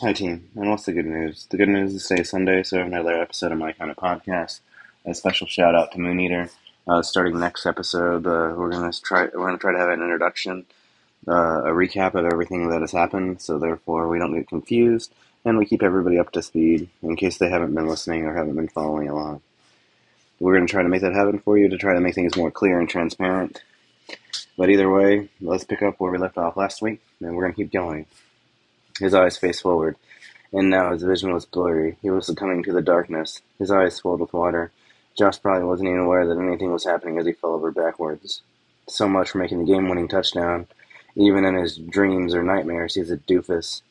Hi, team. And what's the good news? The good news is today's Sunday, so another episode of my kind of podcast. A special shout out to Moon Eater. Uh, starting next episode, uh, we're gonna try. We're gonna try to have an introduction, uh, a recap of everything that has happened, so therefore we don't get confused and we keep everybody up to speed in case they haven't been listening or haven't been following along. We're gonna try to make that happen for you to try to make things more clear and transparent. But either way, let's pick up where we left off last week, and we're gonna keep going. His eyes faced forward, and now his vision was blurry. He was succumbing to the darkness. His eyes swelled with water. Josh probably wasn't even aware that anything was happening as he fell over backwards. So much for making the game-winning touchdown. Even in his dreams or nightmares, he's a doofus.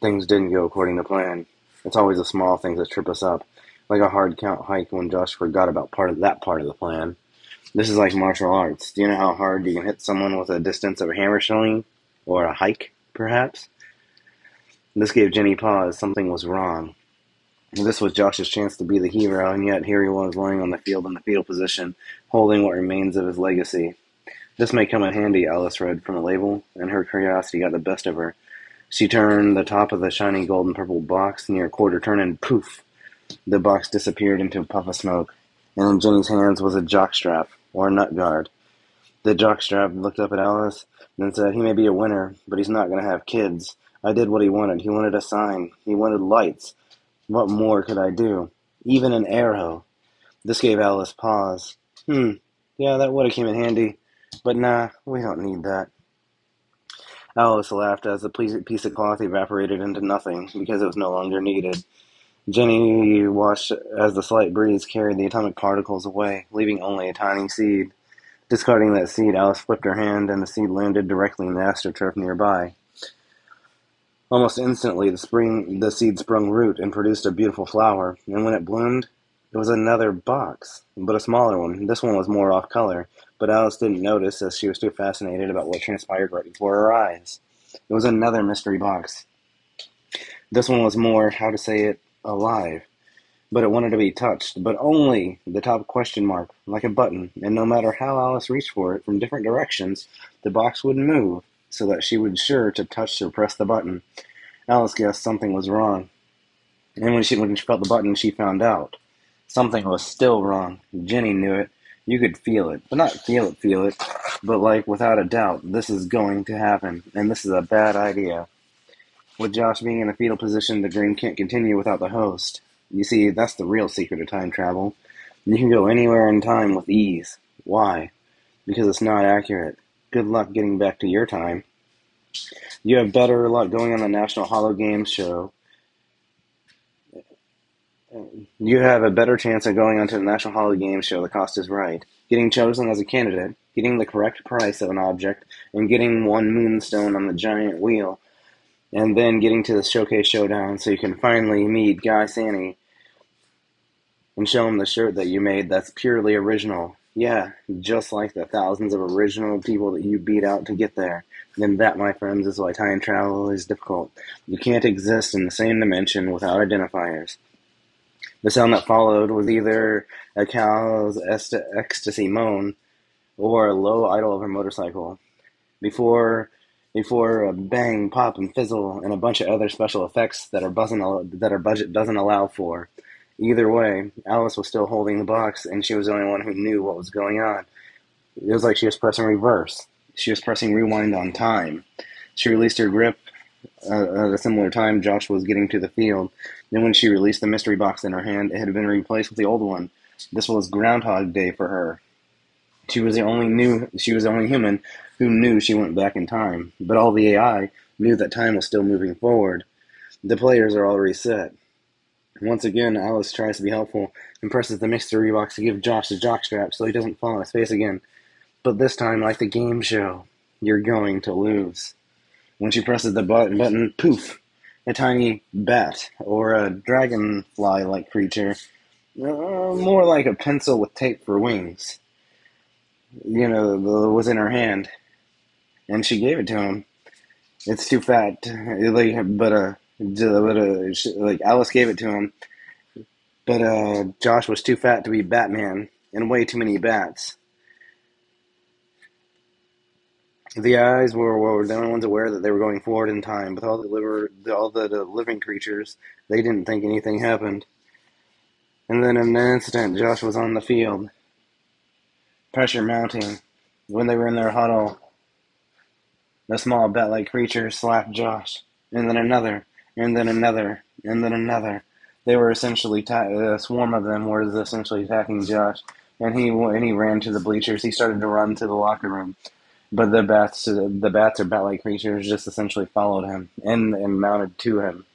Things didn't go according to plan. It's always the small things that trip us up, like a hard count hike when Josh forgot about part of that part of the plan. This is like martial arts. Do you know how hard you can hit someone with a distance of a hammer swing? Or a hike, perhaps? This gave Jenny pause. Something was wrong. This was Josh's chance to be the hero, and yet here he was lying on the field in the fetal position, holding what remains of his legacy. This may come in handy, Alice read from the label, and her curiosity got the best of her. She turned the top of the shiny gold and purple box near a quarter turn, and poof! The box disappeared into a puff of smoke, and in Jenny's hands was a jockstrap, or a nut guard. The jockstrap looked up at Alice, and said, He may be a winner, but he's not going to have kids. I did what he wanted. He wanted a sign. He wanted lights. What more could I do? Even an arrow. This gave Alice pause. Hmm, yeah, that would have came in handy. But nah, we don't need that. Alice laughed as the piece of cloth evaporated into nothing because it was no longer needed. Jenny watched as the slight breeze carried the atomic particles away, leaving only a tiny seed. Discarding that seed, Alice flipped her hand, and the seed landed directly in the astroturf nearby. Almost instantly, the spring the seed sprung root and produced a beautiful flower, and when it bloomed, it was another box, but a smaller one. This one was more off color, but Alice didn't notice as she was too fascinated about what transpired right before her eyes. It was another mystery box. This one was more, how to say it, alive. But it wanted to be touched, but only the top question mark, like a button, and no matter how Alice reached for it from different directions, the box wouldn't move, so that she would sure to touch or press the button. Alice guessed something was wrong. And when she when she felt the button, she found out. Something was still wrong. Jenny knew it. You could feel it. But not feel it, feel it. But like without a doubt, this is going to happen. And this is a bad idea. With Josh being in a fetal position, the dream can't continue without the host. You see, that's the real secret of time travel. You can go anywhere in time with ease. Why? Because it's not accurate. Good luck getting back to your time. You have better luck going on the National Holo Games show. You have a better chance of going onto the National Holo Games show. The cost is right. Getting chosen as a candidate, getting the correct price of an object, and getting one moonstone on the giant wheel, and then getting to the showcase showdown so you can finally meet Guy Sani and show him the shirt that you made that's purely original. Yeah, just like the thousands of original people that you beat out to get there. Then that, my friends, is why time travel is difficult. You can't exist in the same dimension without identifiers. The sound that followed was either a cow's est- ecstasy moan or a low idle of a motorcycle. Before before a bang, pop, and fizzle, and a bunch of other special effects that our, buzzing, that our budget doesn't allow for. Either way, Alice was still holding the box, and she was the only one who knew what was going on. It was like she was pressing reverse. She was pressing rewind on time. She released her grip uh, at a similar time Josh was getting to the field. Then, when she released the mystery box in her hand, it had been replaced with the old one. This was Groundhog Day for her. She was the only new. She was the only human who knew she went back in time. But all the AI knew that time was still moving forward. The players are already set. Once again, Alice tries to be helpful and presses the mystery box to give Josh the jockstrap so he doesn't fall on his face again. But this time, like the game show, you're going to lose. When she presses the button, button poof, a tiny bat or a dragonfly like creature, uh, more like a pencil with tape for wings, you know, was in her hand. And she gave it to him. It's too fat, but but uh, like Alice gave it to him, but uh, Josh was too fat to be Batman and way too many bats. The eyes were, were the only ones aware that they were going forward in time. With all the liver, all the, the living creatures, they didn't think anything happened. And then in an instant, Josh was on the field. Pressure mounting. When they were in their huddle, the small bat-like creature slapped Josh, and then another, and then another, and then another. They were essentially ta- a swarm of them were essentially attacking Josh, and he and he ran to the bleachers. He started to run to the locker room, but the bats, the bats or bat-like creatures, just essentially followed him and and mounted to him.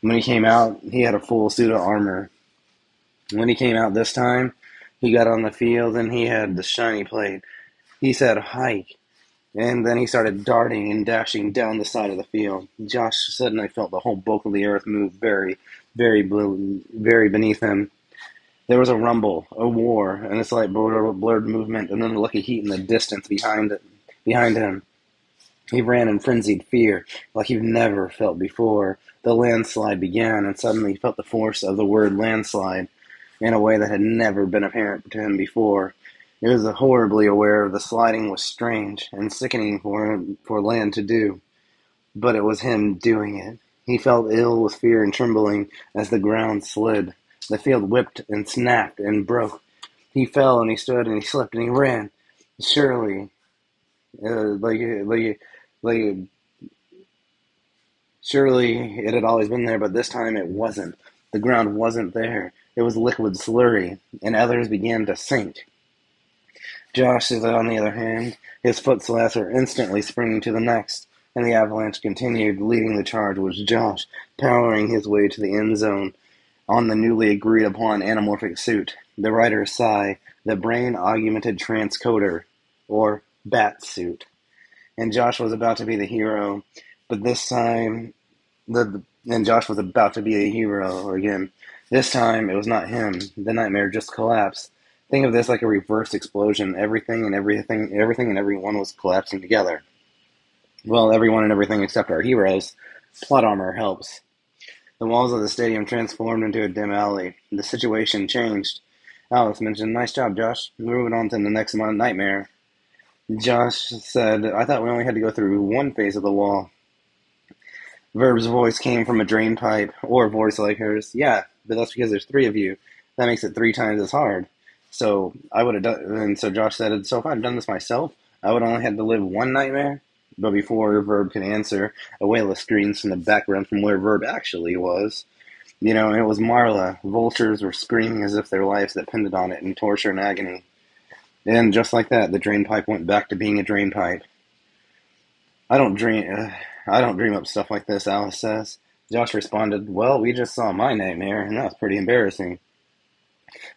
When he came out, he had a full suit of armor. When he came out this time, he got on the field and he had the shiny plate. He said hike, and then he started darting and dashing down the side of the field. Josh suddenly felt the whole bulk of the earth move very, very, blue, very beneath him. There was a rumble, a war, and a slight blurred, blurred movement, and then a lucky heat in the distance behind it, behind him. He ran in frenzied fear, like he'd never felt before. The landslide began, and suddenly he felt the force of the word landslide in a way that had never been apparent to him before. He was horribly aware of the sliding was strange and sickening for for land to do, but it was him doing it. He felt ill with fear and trembling as the ground slid. The field whipped and snapped and broke. He fell and he stood and he slipped and he ran. Surely, uh, like like like surely it had always been there, but this time it wasn't. The ground wasn't there. It was liquid slurry, and others began to sink. Josh, on the other hand, his foot slats were instantly springing to the next, and the avalanche continued. Leading the charge was Josh, powering his way to the end zone on the newly agreed upon anamorphic suit, the writer's psi, the brain augmented transcoder, or bat suit. And Josh was about to be the hero, but this time, the and Josh was about to be a hero again. This time, it was not him. The nightmare just collapsed. Think of this like a reverse explosion. Everything and everything, everything and everyone was collapsing together. Well, everyone and everything except our heroes. Plot armor helps. The walls of the stadium transformed into a dim alley. The situation changed. Alice mentioned, Nice job, Josh. Moving on to the next nightmare. Josh said, I thought we only had to go through one phase of the wall. Verb's voice came from a drain pipe, or a voice like hers. Yeah, but that's because there's three of you. That makes it three times as hard. So I would have done, and so Josh said, so if I'd done this myself, I would only had to live one nightmare. But before Verb could answer, a whale of screams from the background from where Verb actually was. You know, it was Marla. Vultures were screaming as if their lives depended on it in torture and agony. And just like that, the drain pipe went back to being a drain pipe. I don't dream. Uh, I don't dream up stuff like this. Alice says. Josh responded, "Well, we just saw my nightmare, and that was pretty embarrassing."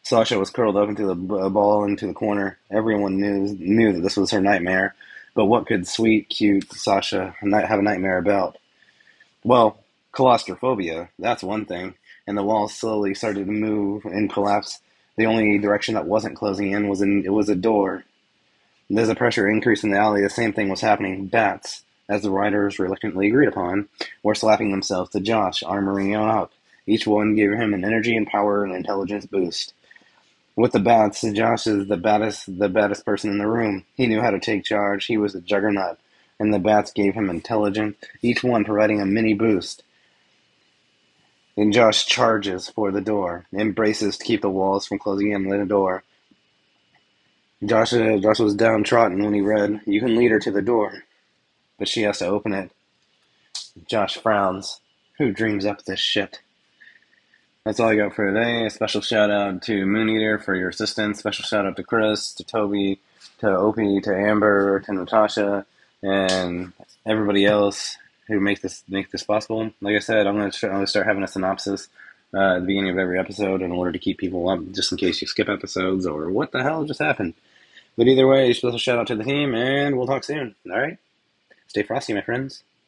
Sasha was curled up into the uh, ball into the corner. Everyone knew knew that this was her nightmare, but what could sweet, cute Sasha have a nightmare about? Well, claustrophobia. That's one thing. And the walls slowly started to move and collapse. The only direction that wasn't closing in was in it was a door. As the pressure increased in the alley, the same thing was happening. Bats, as the writers reluctantly agreed upon, were slapping themselves to Josh, armoring him up. Each one gave him an energy and power and intelligence boost. With the bats, Josh is the baddest, the baddest person in the room. He knew how to take charge. He was a juggernaut, and the bats gave him intelligence, each one providing a mini boost. And Josh charges for the door, embraces to keep the walls from closing in on the door. Josh, uh, Josh was downtrodden when he read, "You can lead her to the door, but she has to open it." Josh frowns. Who dreams up this shit? That's all I got for today. A special shout out to Moon Eater for your assistance. Special shout out to Chris, to Toby, to Opie, to Amber, to Natasha, and everybody else who make this make this possible. Like I said, I'm gonna, I'm gonna start having a synopsis uh, at the beginning of every episode in order to keep people up, just in case you skip episodes or what the hell just happened. But either way, special shout out to the team, and we'll talk soon. All right, stay frosty, my friends.